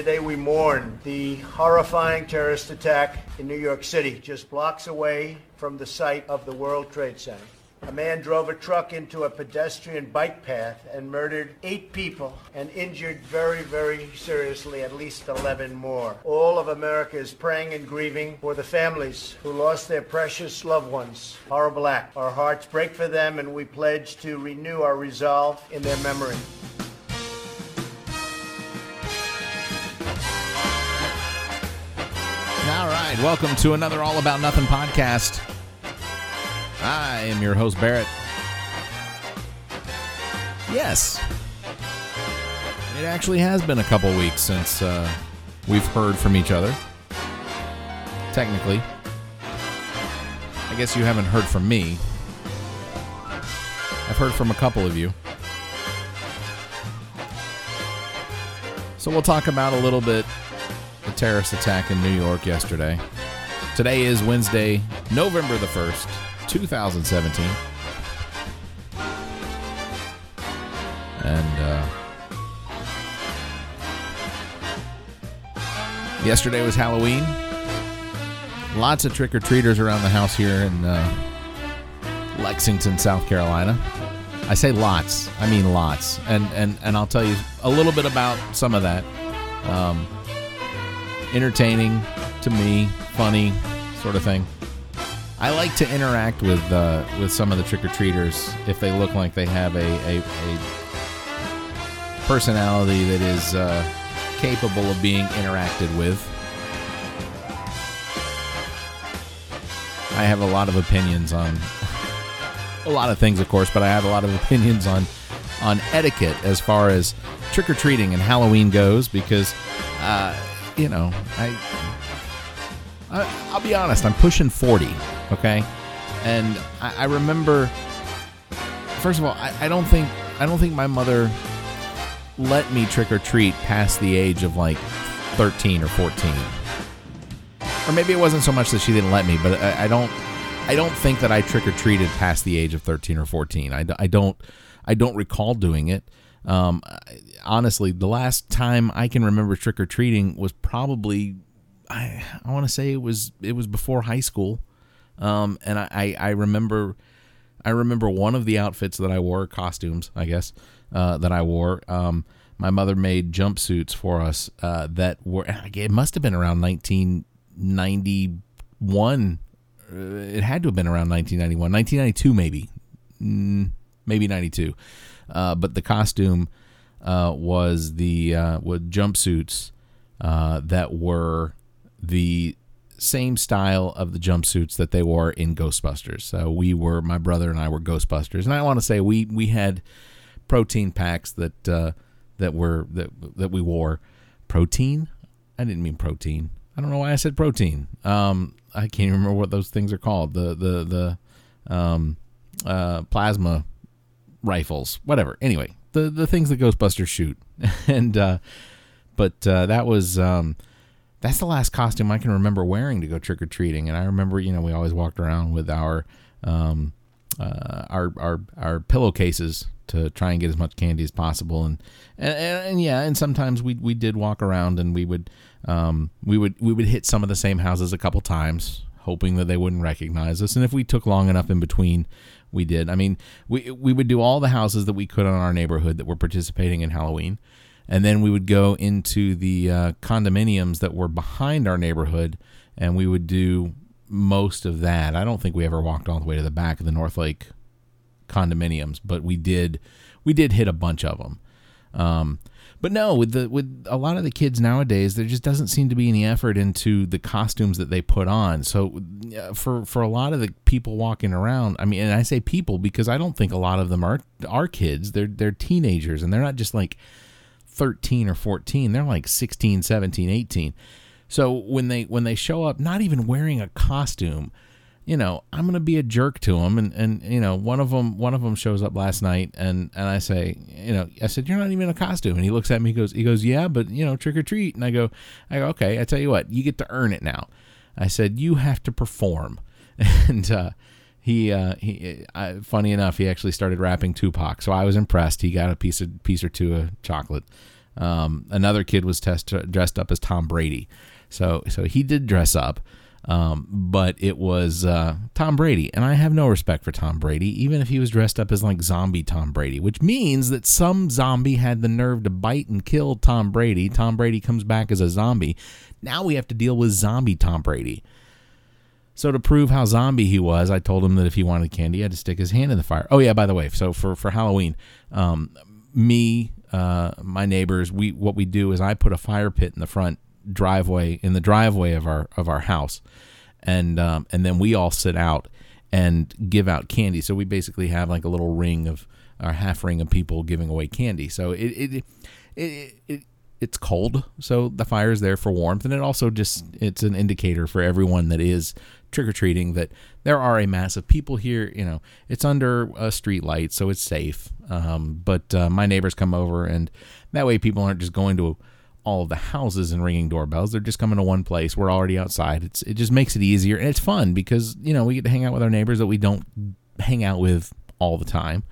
Today we mourn the horrifying terrorist attack in New York City, just blocks away from the site of the World Trade Center. A man drove a truck into a pedestrian bike path and murdered eight people and injured very, very seriously at least 11 more. All of America is praying and grieving for the families who lost their precious loved ones. Horrible act. Our hearts break for them and we pledge to renew our resolve in their memory. All right, welcome to another All About Nothing podcast. I am your host, Barrett. Yes, it actually has been a couple weeks since uh, we've heard from each other. Technically, I guess you haven't heard from me. I've heard from a couple of you. So we'll talk about a little bit terrorist attack in New York yesterday. Today is Wednesday, November the 1st, 2017. And uh, yesterday was Halloween. Lots of trick or treaters around the house here in uh, Lexington, South Carolina. I say lots, I mean lots, and and and I'll tell you a little bit about some of that. Um, entertaining to me, funny sort of thing. I like to interact with uh, with some of the trick or treaters if they look like they have a, a, a personality that is uh, capable of being interacted with. I have a lot of opinions on a lot of things, of course, but I have a lot of opinions on on etiquette as far as trick or treating and Halloween goes because. Uh, you know, I, I will be honest, I'm pushing 40, okay, and I, I remember. First of all, I, I don't think I don't think my mother let me trick or treat past the age of like 13 or 14. Or maybe it wasn't so much that she didn't let me, but I, I don't I don't think that I trick or treated past the age of 13 or 14. I, I don't I don't recall doing it. Um, honestly, the last time I can remember trick or treating was probably I I want to say it was it was before high school, um, and I, I remember I remember one of the outfits that I wore costumes I guess uh, that I wore. Um, my mother made jumpsuits for us uh, that were it must have been around 1991. Uh, it had to have been around 1991, 1992 maybe, mm, maybe 92. Uh, but the costume uh, was the uh, with jumpsuits uh, that were the same style of the jumpsuits that they wore in Ghostbusters. So we were my brother and I were Ghostbusters, and I want to say we we had protein packs that uh, that were that that we wore. Protein? I didn't mean protein. I don't know why I said protein. Um, I can't remember what those things are called. The the the um, uh, plasma rifles, whatever. Anyway, the the things that Ghostbusters shoot, and uh, but uh, that was um, that's the last costume I can remember wearing to go trick or treating. And I remember, you know, we always walked around with our um, uh, our our our pillowcases to try and get as much candy as possible. And and, and, yeah, and sometimes we we did walk around and we would um, we would we would hit some of the same houses a couple times, hoping that they wouldn't recognize us. And if we took long enough in between, we did. I mean, we we would do all the houses that we could on our neighborhood that were participating in Halloween, and then we would go into the uh, condominiums that were behind our neighborhood, and we would do most of that. I don't think we ever walked all the way to the back of the North Lake condominiums, but we did we did hit a bunch of them. Um, but no, with the with a lot of the kids nowadays, there just doesn't seem to be any effort into the costumes that they put on. So for for a lot of the people walking around, I mean, and I say people because I don't think a lot of them are are kids. They're they're teenagers and they're not just like 13 or 14. They're like 16, 17, 18. So when they when they show up not even wearing a costume, you know, I'm gonna be a jerk to them, and and you know, one of them one of them shows up last night, and and I say, you know, I said, you're not even in a costume, and he looks at me, he goes, he goes, yeah, but you know, trick or treat, and I go, I go, okay, I tell you what, you get to earn it now. I said, you have to perform, and uh, he uh, he, uh, funny enough, he actually started rapping Tupac, so I was impressed. He got a piece of piece or two of chocolate. Um, another kid was test- dressed up as Tom Brady. So so he did dress up. Um, but it was uh, Tom Brady, and I have no respect for Tom Brady, even if he was dressed up as like zombie Tom Brady, which means that some zombie had the nerve to bite and kill Tom Brady. Tom Brady comes back as a zombie. Now we have to deal with zombie Tom Brady. So to prove how zombie he was, I told him that if he wanted candy, he had to stick his hand in the fire. Oh yeah, by the way, so for for Halloween, um, me, uh, my neighbors, we what we do is I put a fire pit in the front driveway in the driveway of our of our house, and um, and then we all sit out and give out candy. So we basically have like a little ring of our half ring of people giving away candy. So it it it, it it's cold, so the fire is there for warmth, and it also just it's an indicator for everyone that is trick or treating that there are a mass of people here. You know, it's under a street light, so it's safe. Um, but uh, my neighbors come over, and that way people aren't just going to all of the houses and ringing doorbells. They're just coming to one place. We're already outside. It's it just makes it easier and it's fun because you know we get to hang out with our neighbors that we don't hang out with all the time.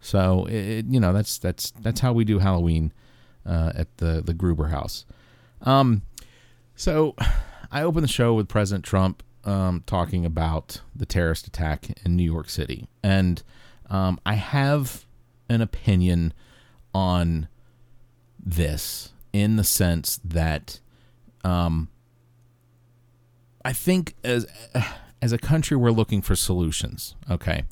So it, you know that's that's that's how we do Halloween uh, at the the Gruber house. Um, so I opened the show with President Trump um, talking about the terrorist attack in New York City, and um, I have an opinion on this in the sense that um, I think as as a country we're looking for solutions. Okay,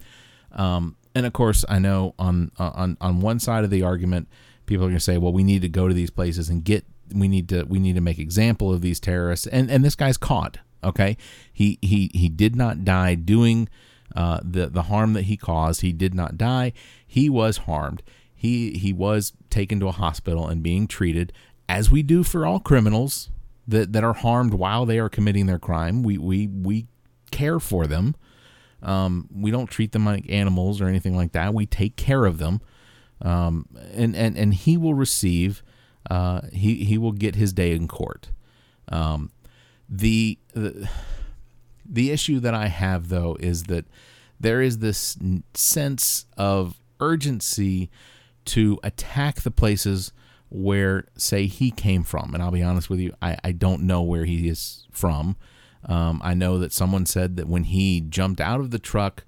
um, and of course I know on on on one side of the argument, people are going to say, well, we need to go to these places and get we need to we need to make example of these terrorists, and and this guy's caught. Okay, he he he did not die doing. Uh, the the harm that he caused, he did not die. He was harmed. He he was taken to a hospital and being treated as we do for all criminals that, that are harmed while they are committing their crime. We we we care for them. Um, we don't treat them like animals or anything like that. We take care of them, um, and and and he will receive. Uh, he he will get his day in court. Um, the, the the issue that I have though is that there is this sense of urgency to attack the places where, say, he came from. And I'll be honest with you, I, I don't know where he is from. Um, I know that someone said that when he jumped out of the truck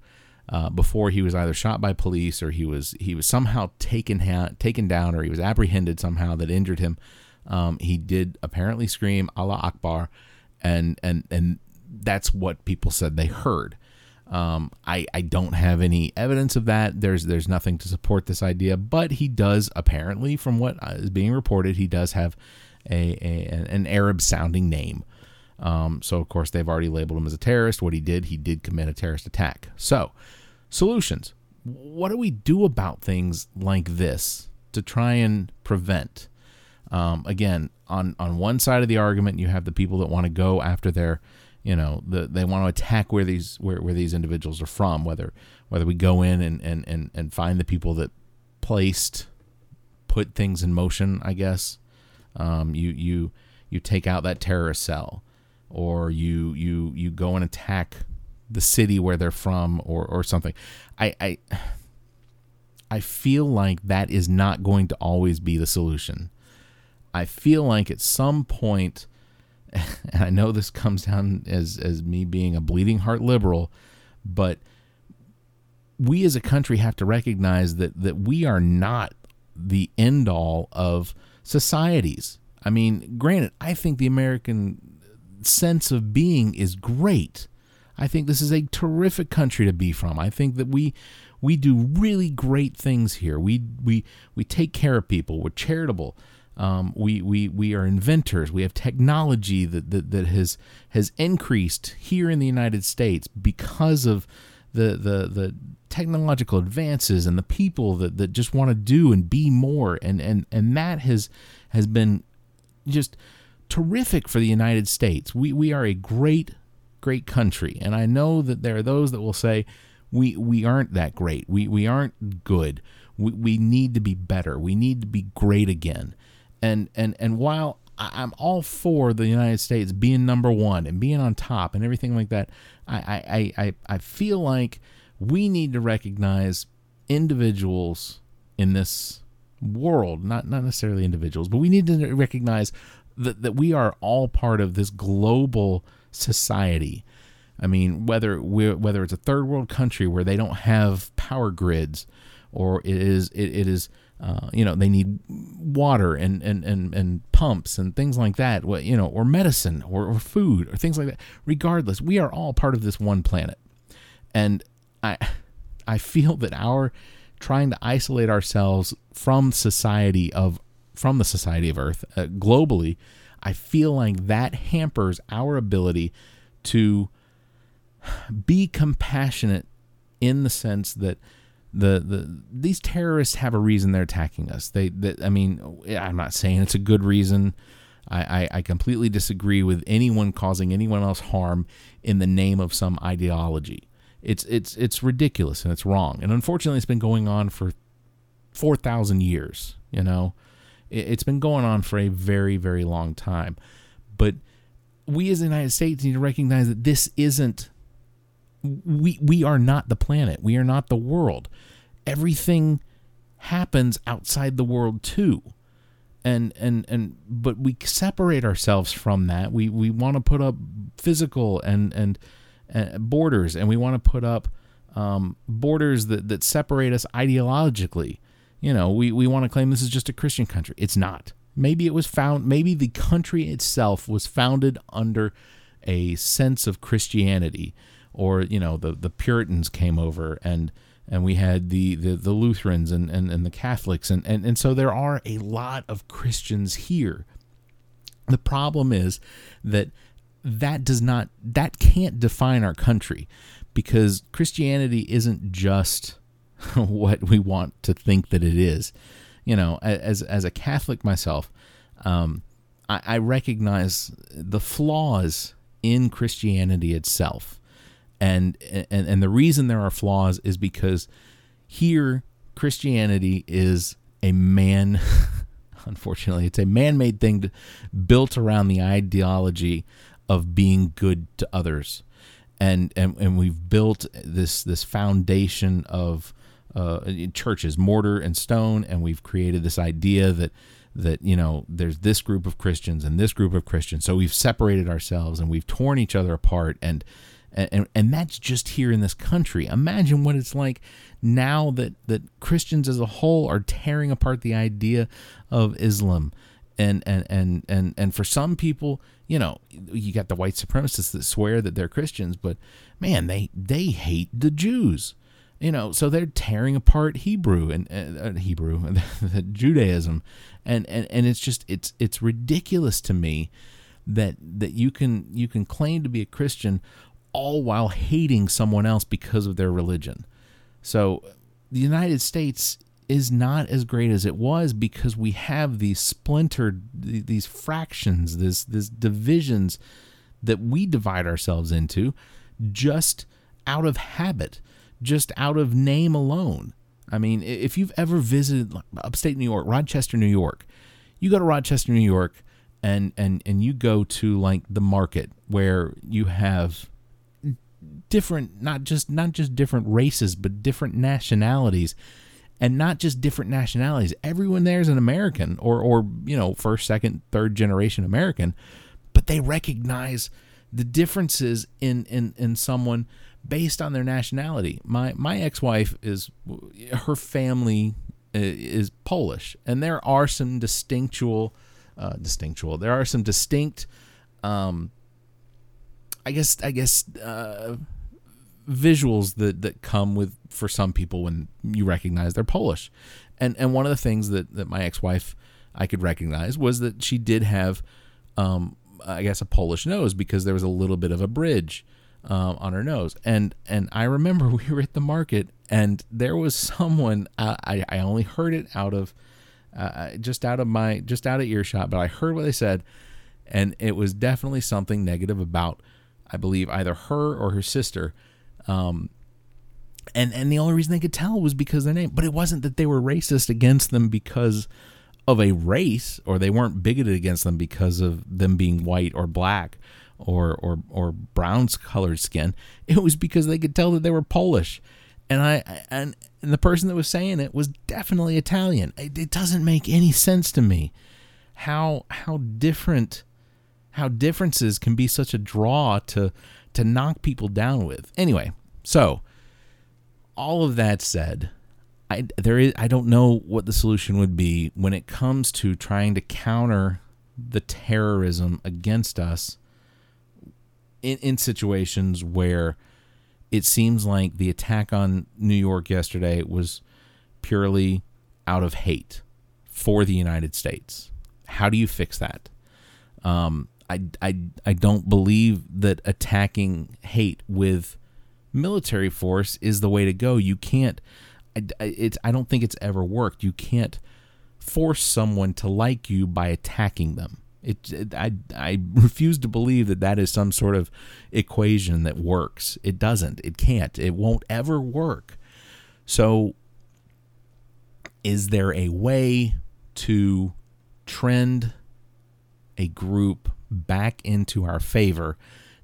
uh, before he was either shot by police or he was he was somehow taken ha- taken down or he was apprehended somehow that injured him. Um, he did apparently scream Allah Akbar, and and and that's what people said they heard. Um, I, I don't have any evidence of that. There's there's nothing to support this idea, but he does apparently, from what is being reported, he does have a, a an Arab sounding name. Um, so of course they've already labeled him as a terrorist. What he did, he did commit a terrorist attack. So solutions. What do we do about things like this to try and prevent? Um, again, on on one side of the argument, you have the people that want to go after their you know the, they want to attack where these where, where these individuals are from whether whether we go in and, and, and, and find the people that placed put things in motion i guess. Um, you you you take out that terrorist cell or you you you go and attack the city where they're from or or something. I i i feel like that is not going to always be the solution. I feel like at some point and I know this comes down as as me being a bleeding heart liberal, but we as a country have to recognize that that we are not the end all of societies. I mean, granted, I think the American sense of being is great. I think this is a terrific country to be from. I think that we we do really great things here. We we we take care of people. We're charitable. Um, we, we, we are inventors. We have technology that, that, that has, has increased here in the United States because of the, the, the technological advances and the people that, that just want to do and be more. And, and, and that has, has been just terrific for the United States. We, we are a great, great country. And I know that there are those that will say, we, we aren't that great. We, we aren't good. We, we need to be better. We need to be great again and and and while I'm all for the United States being number one and being on top and everything like that, I I I, I feel like we need to recognize individuals in this world, not not necessarily individuals, but we need to recognize that that we are all part of this global society. I mean, whether we whether it's a third world country where they don't have power grids, or it is it, it is uh, you know they need water and, and, and, and pumps and things like that you know or medicine or, or food or things like that. Regardless we are all part of this one planet. And i i feel that our trying to isolate ourselves from society of from the society of earth uh, globally i feel like that hampers our ability to be compassionate in the sense that the the these terrorists have a reason they're attacking us. They, they I mean, I'm not saying it's a good reason. I, I, I completely disagree with anyone causing anyone else harm in the name of some ideology. It's it's it's ridiculous and it's wrong. And unfortunately, it's been going on for four thousand years. You know, it, it's been going on for a very very long time. But we as the United States need to recognize that this isn't we we are not the planet. We are not the world. Everything happens outside the world too. And and and but we separate ourselves from that. We we want to put up physical and and, and borders, and we want to put up um, borders that that separate us ideologically. You know, we we want to claim this is just a Christian country. It's not. Maybe it was found. Maybe the country itself was founded under a sense of Christianity or you know the the Puritans came over and and we had the the, the Lutherans and, and, and the Catholics and, and and so there are a lot of Christians here. The problem is that that does not that can't define our country because Christianity isn't just what we want to think that it is. You know, as as a Catholic myself, um, I, I recognize the flaws in Christianity itself and and and the reason there are flaws is because here Christianity is a man unfortunately it's a man-made thing to, built around the ideology of being good to others. And and, and we've built this this foundation of uh, churches mortar and stone and we've created this idea that that you know there's this group of Christians and this group of Christians. So we've separated ourselves and we've torn each other apart. And and, and, and that's just here in this country. Imagine what it's like now that, that Christians as a whole are tearing apart the idea of Islam. And, and, and, and, and for some people, you know, you got the white supremacists that swear that they're Christians, but man, they, they hate the Jews you know so they're tearing apart hebrew and uh, hebrew judaism and, and and it's just it's it's ridiculous to me that that you can you can claim to be a christian all while hating someone else because of their religion. So the United States is not as great as it was because we have these splintered these fractions, this this divisions that we divide ourselves into just out of habit, just out of name alone. I mean, if you've ever visited upstate New York, Rochester, New York, you go to Rochester, New York, and and and you go to like the market where you have different not just not just different races but different nationalities. And not just different nationalities. Everyone there is an american or or you know first second third generation american but they recognize the differences in in in someone based on their nationality. My my ex-wife is her family uh, is polish and there are some distinctual uh distinctual there are some distinct um I guess I guess uh, visuals that that come with for some people when you recognize they're Polish, and and one of the things that that my ex wife I could recognize was that she did have, um, I guess a Polish nose because there was a little bit of a bridge. Um, on her nose, and and I remember we were at the market, and there was someone. I I only heard it out of, uh, just out of my just out of earshot, but I heard what they said, and it was definitely something negative about I believe either her or her sister. Um, and and the only reason they could tell was because their name. But it wasn't that they were racist against them because of a race, or they weren't bigoted against them because of them being white or black or or or brown colored skin. It was because they could tell that they were Polish. and I and, and the person that was saying it was definitely Italian. It, it doesn't make any sense to me how how different how differences can be such a draw to to knock people down with. Anyway, so all of that said, I there is I don't know what the solution would be when it comes to trying to counter the terrorism against us in, in situations where it seems like the attack on New York yesterday was purely out of hate for the United States. How do you fix that? Um, I, I, I don't believe that attacking hate with military force is the way to go. You can't. I, it's. I don't think it's ever worked. You can't force someone to like you by attacking them. It, it, I, I refuse to believe that that is some sort of equation that works. It doesn't. It can't. It won't ever work. So, is there a way to trend a group back into our favor,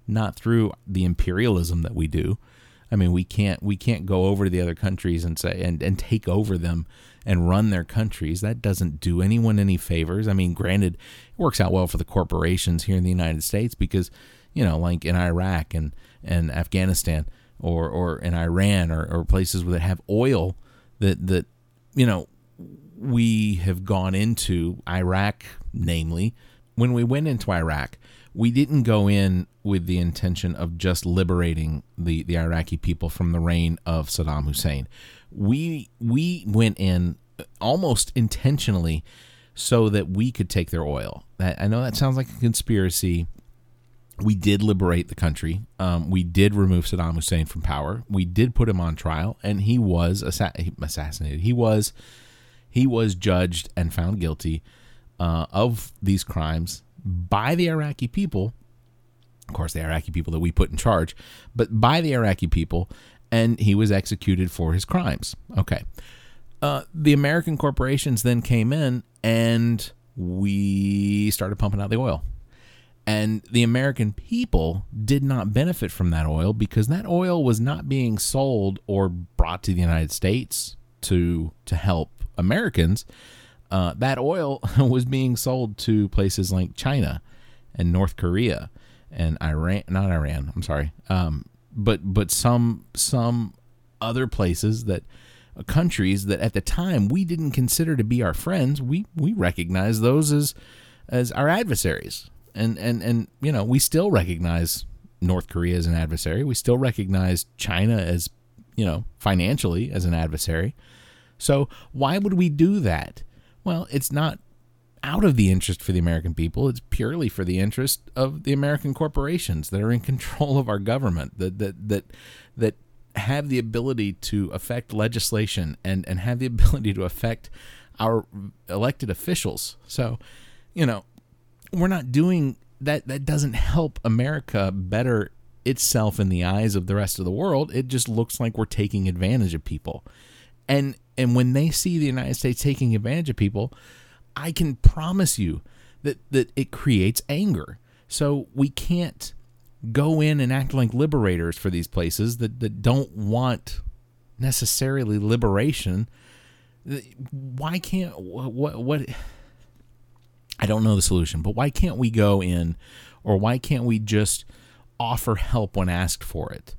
not through the imperialism that we do? I mean, we can't we can't go over to the other countries and say and, and take over them and run their countries. That doesn't do anyone any favors. I mean, granted, it works out well for the corporations here in the United States because, you know, like in Iraq and, and Afghanistan or, or in Iran or, or places that have oil that, that, you know, we have gone into Iraq, namely, when we went into Iraq, we didn't go in with the intention of just liberating the, the Iraqi people from the reign of Saddam Hussein we we went in almost intentionally so that we could take their oil. I know that sounds like a conspiracy. We did liberate the country. Um, we did remove Saddam Hussein from power. We did put him on trial, and he was assa- assassinated. He was he was judged and found guilty uh, of these crimes by the Iraqi people. Of course, the Iraqi people that we put in charge, but by the Iraqi people, and he was executed for his crimes. Okay. Uh, the American corporations then came in and we started pumping out the oil. And the American people did not benefit from that oil because that oil was not being sold or brought to the United States to to help Americans. Uh, that oil was being sold to places like China and North Korea and Iran, not Iran. I'm sorry, um, but but some some other places that uh, countries that at the time we didn't consider to be our friends, we we recognize those as as our adversaries. And and and you know, we still recognize North Korea as an adversary. We still recognize China as, you know, financially as an adversary. So, why would we do that? Well, it's not out of the interest for the American people. It's purely for the interest of the American corporations that are in control of our government, that that that that have the ability to affect legislation and and have the ability to affect our elected officials. So, you know, we're not doing that that doesn't help America better itself in the eyes of the rest of the world. It just looks like we're taking advantage of people. And and when they see the United States taking advantage of people, I can promise you that that it creates anger. So we can't go in and act like liberators for these places that, that don't want necessarily liberation. Why can't what what I don't know the solution, but why can't we go in or why can't we just offer help when asked for it?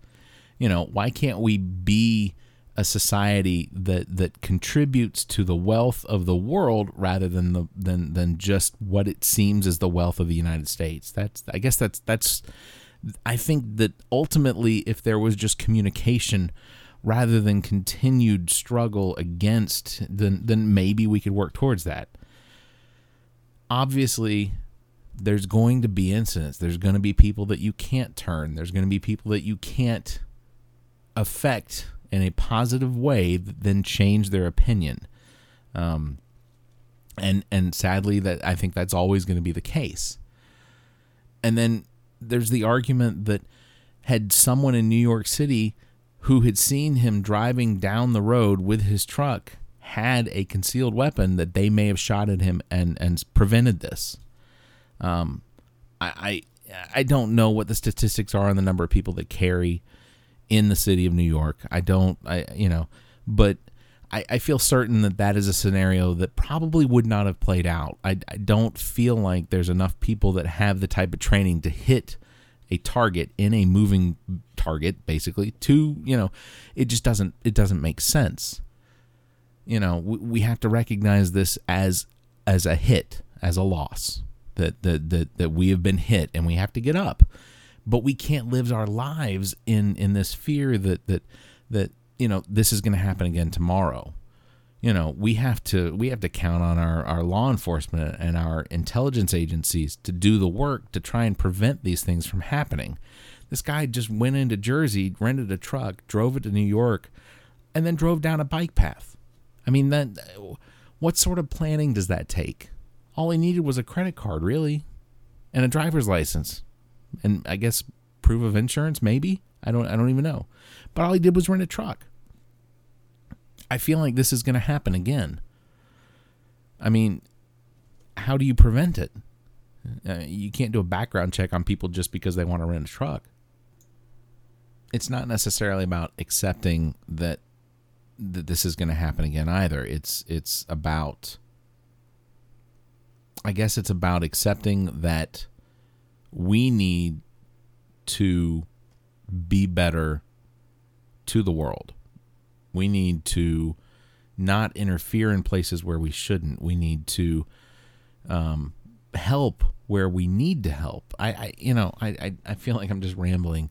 You know, why can't we be a society that that contributes to the wealth of the world rather than the than than just what it seems is the wealth of the United States. That's I guess that's that's I think that ultimately if there was just communication rather than continued struggle against then then maybe we could work towards that. Obviously there's going to be incidents. There's going to be people that you can't turn. There's going to be people that you can't affect in a positive way, then change their opinion. Um, and and sadly, that I think that's always going to be the case. And then there's the argument that had someone in New York City who had seen him driving down the road with his truck had a concealed weapon that they may have shot at him and and prevented this. Um, I, I I don't know what the statistics are on the number of people that carry in the city of New York. I don't, I you know, but I, I feel certain that that is a scenario that probably would not have played out. I, I don't feel like there's enough people that have the type of training to hit a target in a moving target, basically. To you know, it just doesn't it doesn't make sense. You know, we, we have to recognize this as as a hit, as a loss that that that that we have been hit, and we have to get up. But we can't live our lives in in this fear that that that you know this is going to happen again tomorrow. You know we have to we have to count on our, our law enforcement and our intelligence agencies to do the work to try and prevent these things from happening. This guy just went into jersey rented a truck drove it to new york and then drove down a bike path. I mean that what sort of planning does that take? All he needed was a credit card really and a driver's license and i guess proof of insurance maybe i don't i don't even know but all he did was rent a truck I feel like this is going to happen again. I mean, how do you prevent it? Uh, you can't do a background check on people just because they want to rent a truck. It's not necessarily about accepting that that this is going to happen again either. It's it's about I guess it's about accepting that we need to be better to the world. We need to not interfere in places where we shouldn't. We need to um, help where we need to help. I, I you know, I, I, I feel like I'm just rambling,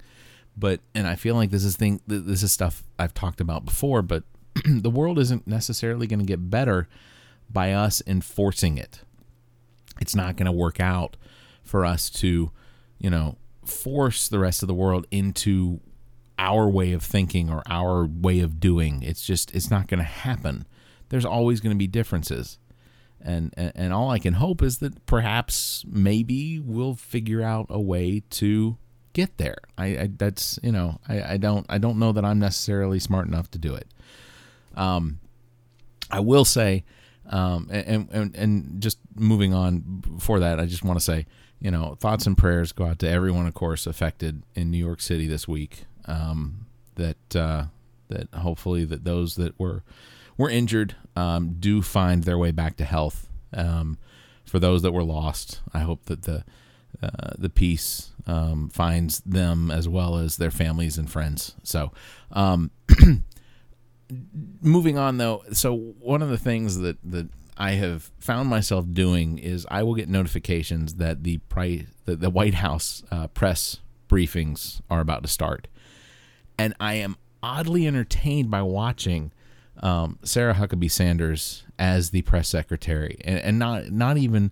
but and I feel like this is thing this is stuff I've talked about before. But the world isn't necessarily going to get better by us enforcing it. It's not going to work out for us to, you know, force the rest of the world into our way of thinking or our way of doing. It's just it's not going to happen. There's always going to be differences. And, and and all I can hope is that perhaps maybe we'll figure out a way to get there. I, I that's you know I, I don't I don't know that I'm necessarily smart enough to do it. Um, I will say, um, and, and and just moving on before that, I just want to say, you know, thoughts and prayers go out to everyone, of course, affected in New York City this week um, that uh, that hopefully that those that were were injured um, do find their way back to health. Um, for those that were lost, I hope that the uh, the peace um, finds them as well as their families and friends. So, um, moving on though, so one of the things that that I have found myself doing is I will get notifications that the pri- the, the White House uh, press briefings are about to start, and I am oddly entertained by watching um, Sarah Huckabee Sanders as the press secretary, and, and, not not even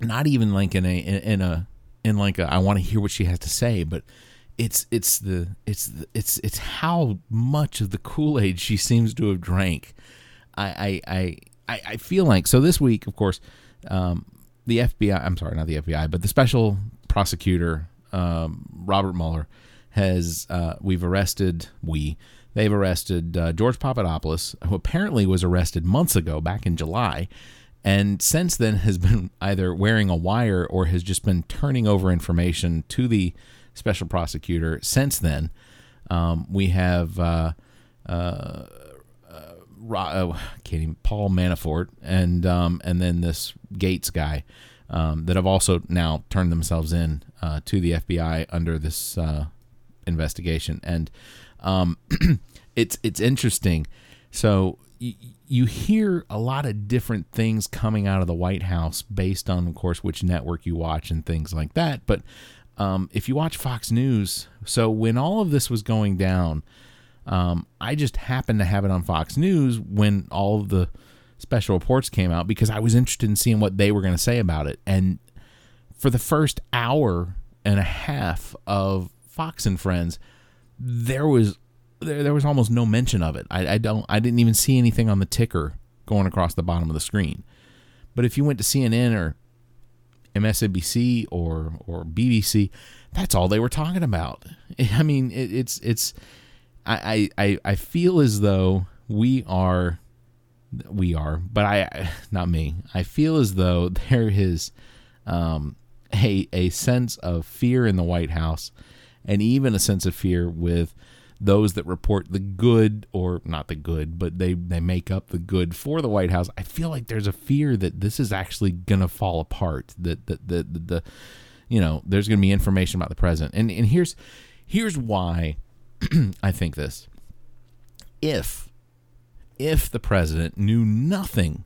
not even like in a in, in a in like a I want to hear what she has to say, but it's it's the it's the, it's it's how much of the Kool Aid she seems to have drank. I I I I feel like so this week, of course, um, the FBI. I'm sorry, not the FBI, but the special prosecutor um, Robert Mueller has uh, we've arrested we they've arrested uh, George Papadopoulos, who apparently was arrested months ago, back in July, and since then has been either wearing a wire or has just been turning over information to the special prosecutor. Since then, um, we have. Uh, uh, can't even, Paul Manafort and um, and then this Gates guy um, that have also now turned themselves in uh, to the FBI under this uh, investigation, and um, it's it's interesting. So y- you hear a lot of different things coming out of the White House based on, of course, which network you watch and things like that. But um, if you watch Fox News, so when all of this was going down, um, I just happened to have it on Fox News when all of the special reports came out because I was interested in seeing what they were going to say about it. And for the first hour and a half of Fox and Friends, there was there, there was almost no mention of it. I, I don't I didn't even see anything on the ticker going across the bottom of the screen. But if you went to CNN or MSNBC or or BBC, that's all they were talking about. I mean, it, it's it's I, I I feel as though we are we are, but I not me. I feel as though there is um, a a sense of fear in the White House and even a sense of fear with those that report the good or not the good, but they they make up the good for the White House. I feel like there's a fear that this is actually going to fall apart. That that the, the, the you know there's going to be information about the president, and and here's here's why I think this. If if the president knew nothing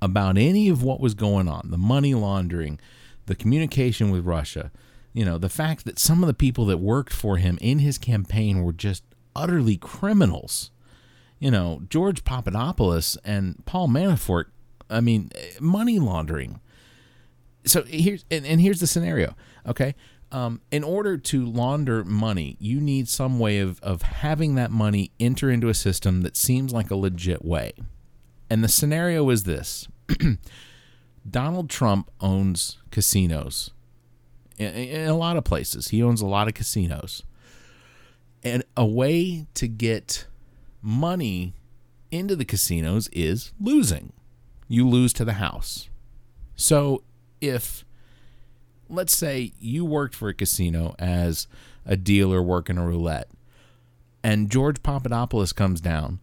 about any of what was going on, the money laundering, the communication with Russia, you know, the fact that some of the people that worked for him in his campaign were just utterly criminals. You know, George Papadopoulos and Paul Manafort, I mean, eh, money laundering. So here's and, and here's the scenario, okay? Um, in order to launder money, you need some way of, of having that money enter into a system that seems like a legit way. And the scenario is this Donald Trump owns casinos in, in, a lot of places. He owns a lot of casinos. And a way to get money into the casinos is losing. You lose to the house. So if let's say you worked for a casino as a dealer working a roulette, and George Papadopoulos comes down,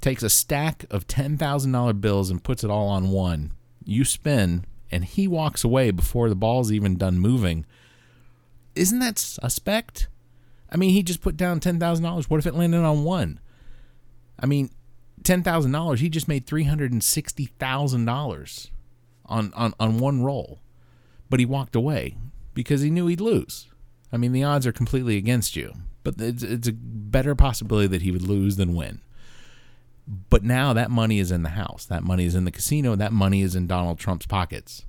takes a stack of $10,000 bills and puts it all on one. You spin, and he walks away before the ball's even done moving. Isn't that suspect? I mean, he just put down $10,000. What if it landed on one? I mean, $10,000, he just made $360,000 on, on, on one roll but he walked away because he knew he'd lose. I mean, the odds are completely against you, but it's, it's a better possibility that he would lose than win. But now that money is in the house. That money is in the casino. That money is in Donald Trump's pockets.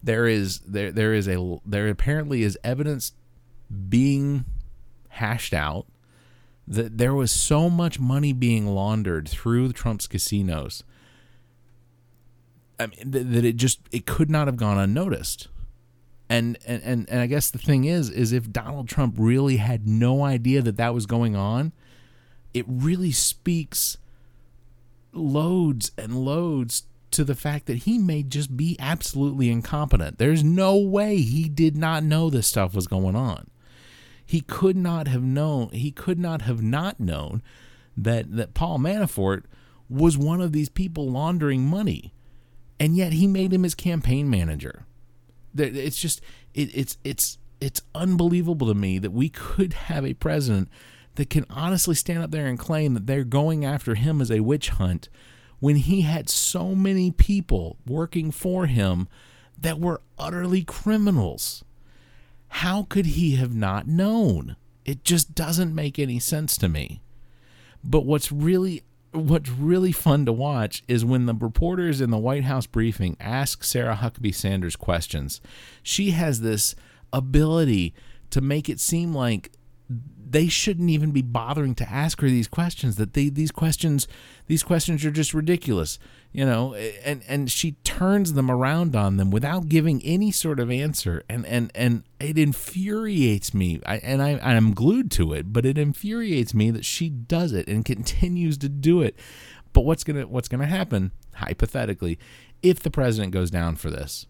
There is there there is a there apparently is evidence being hashed out that there was so much money being laundered through Trump's casinos I mean, th- that it just it could not have gone unnoticed. And, and and and I guess the thing is is if Donald Trump really had no idea that that was going on, it really speaks loads and loads to the fact that he may just be absolutely incompetent. There's no way he did not know this stuff was going on. He could not have known, he could not have not known that that Paul Manafort was one of these people laundering money and yet he made him his campaign manager. It's just it, it's it's it's unbelievable to me that we could have a president that can honestly stand up there and claim that they're going after him as a witch hunt when he had so many people working for him that were utterly criminals. How could he have not known? It just doesn't make any sense to me. But what's really what's really fun to watch is when the reporters in the White House briefing ask Sarah Huckabee Sanders questions. She has this ability to make it seem like they shouldn't even be bothering to ask her these questions that they these questions these questions are just ridiculous you know and and she turns them around on them without giving any sort of answer and and and it infuriates me I, and I I'm glued to it but it infuriates me that she does it and continues to do it but what's to what's going to happen hypothetically if the president goes down for this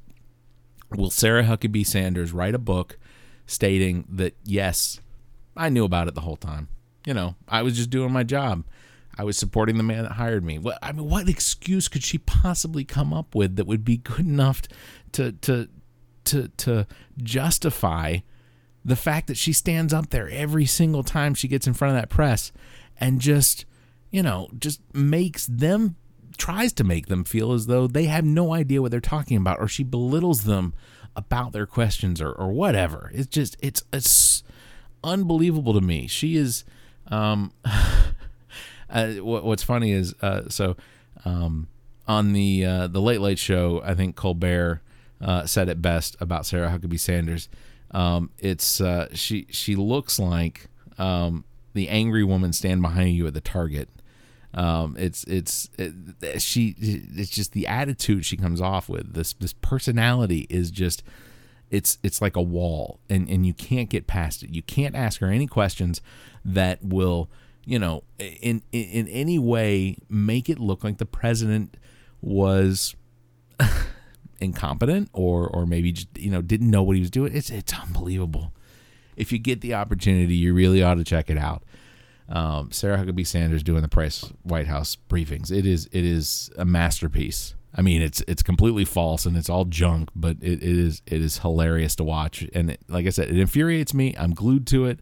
will Sarah Huckabee Sanders write a book stating that yes I knew about it the whole time. You know, I was just doing my job. I was supporting the man that hired me. What I mean, what excuse could she possibly come up with that would be good enough to to to to justify the fact that she stands up there every single time she gets in front of that press and just, you know, just makes them tries to make them feel as though they have no idea what they're talking about or she belittles them about their questions or, or whatever. It's just it's it's unbelievable to me. She is. Um, uh, what, what's funny is uh, so um, on the uh, the Late Late Show, I think Colbert uh, said it best about Sarah Huckabee Sanders. Um, it's uh, she she looks like um, the angry woman stand behind you at the Target. Um, it's it's it, she it's just the attitude she comes off with. This this personality is just it's it's like a wall and and you can't get past it you can't ask her any questions that will you know in in, in any way make it look like the president was incompetent or or maybe just you know didn't know what he was doing it's it's unbelievable if you get the opportunity, you really ought to check it out. Um, Sarah Huckabee Sanders doing the Price White House briefings. It is it is a masterpiece. I mean, it's it's completely false and it's all junk, but it, it is it is hilarious to watch. And it, like I said, it infuriates me. I'm glued to it.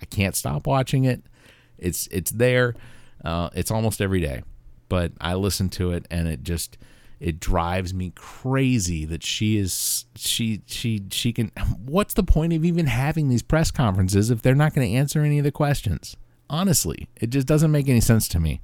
I can't stop watching it. It's it's there. Uh, it's almost every day, but I listen to it and it just it drives me crazy that she is she she she can. What's the point of even having these press conferences if they're not going to answer any of the questions? Honestly, it just doesn't make any sense to me.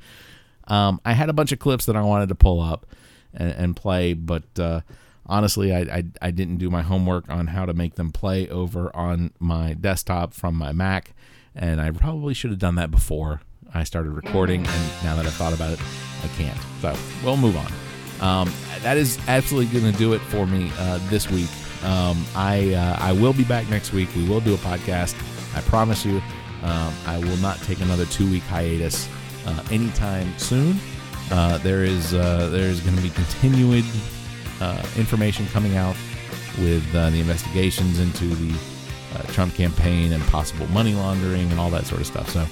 Um, I had a bunch of clips that I wanted to pull up and, and play, but uh, honestly, I, I, I didn't do my homework on how to make them play over on my desktop from my Mac, and I probably should have done that before I started recording. And now that I've thought about it, I can't. So we'll move on. Um, that is absolutely going to do it for me uh, this week. Um, I uh, I will be back next week. We will do a podcast. I promise you. Um, I will not take another two week hiatus uh, anytime soon. Uh, there is uh, there is going to be continued uh, information coming out with uh, the investigations into the uh, Trump campaign and possible money laundering and all that sort of stuff. So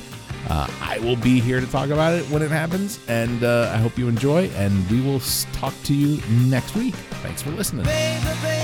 I will be here to talk about it when it happens, and I hope you enjoy. And we will talk to you next week. Thanks for listening. Baby, baby,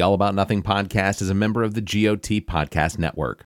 The All About Nothing podcast is a member of the GOT Podcast Network.